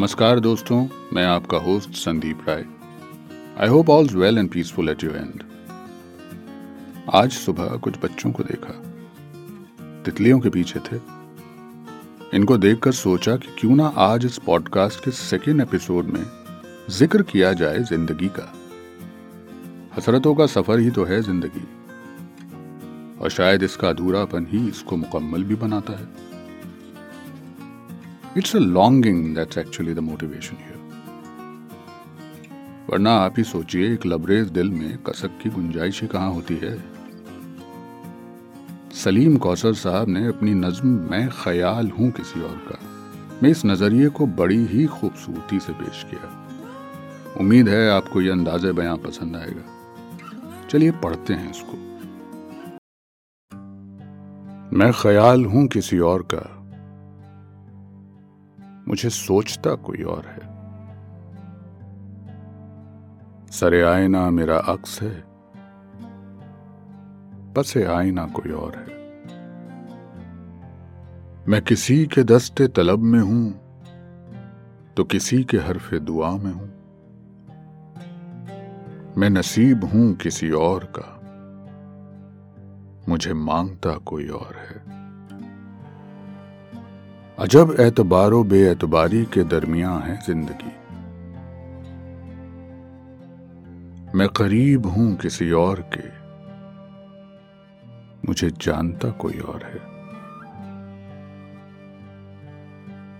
नमस्कार दोस्तों, मैं आपका host Sandeep Rai. I hope all's well and peaceful at you and आज सुबह कुछ बच्चों को देखा। तितलियों के पीछे थे। इनको देखकर सोचा कि क्यों ना आज इस पॉडकास्ट के सेकेंड एपिसोड में ज़िक्र किया जाए ज़िंदगी का। हसरतों का सफ़र ही तो है ज़िंदगी। और शायद इसका अधूरापन ही इसको मुकम्मल भी बनाता है। It's a longing that's actually the motivation here वरना आप ही सोचिए, एक लबरेज दिल में कसक की गुंजाइश ही कहाँ होती है? सलीम कौसर साहब ने अपनी नज्म, मैं ख्याल हूँ किसी और का। मैं इस नज़रिए को बड़ी ही खूबसूरती से पेश किया। उम्मीद है आपको यह अंदाजे बयां पसंद आएगा। चलिए पढ़ते हैं इसको। मैं ख्याल हूँ किसी और का। मुझे सोचता कोई और है। सरे आईना मेरा अक्स है। पसे आईना कोई और है। मैं किसी के दस्ते तलब में हूँ तो किसी के हरफे दुआ में हूँ। मैं नसीब हूँ किसी और का। मुझे माँगता कोई और है। अजब एतबारो बेएतबारी के दरमिया है ज़िंदगी, मैं करीब हूँ किसी और के। मुझे जानता कोई और है।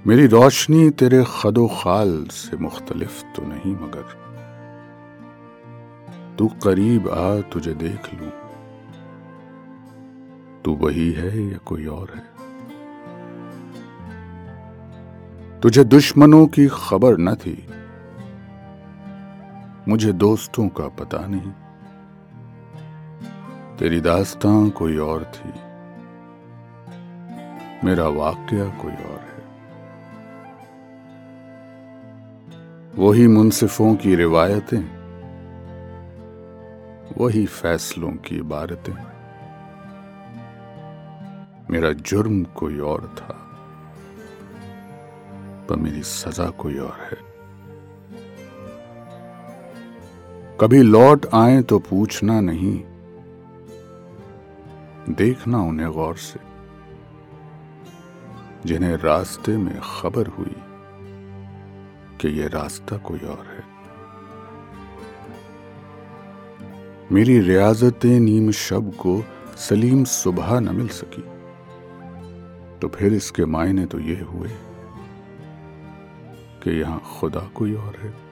मेरी रोशनी तेरे खदो खाल से मुख्तलिफ़ तो नहीं, मगर तू करीब आ, तुझे देख लू। तू वही है या कोई और है? तुझे दुश्मनों की खबर न थी। मुझे दोस्तों का पता नहीं। तेरी दास्तां कोई और थी। मेरा वाक्य कोई और है। वही मुनसिफों की रिवायतें, वही फैसलों की इबारतें। मेरा जुर्म कोई और था। पर मेरी सजा कोई और है। कभी लौट आए तो पूछना नहीं, देखना उन्हें गौर से, जिन्हें रास्ते में खबर हुई कि यह रास्ता कोई और है। मेरी रियाजतें नीम शब को सलीम सुबह न मिल सकी तो फिर इसके मायने तो ये हुए कि यहाँ खुदा कोई और है।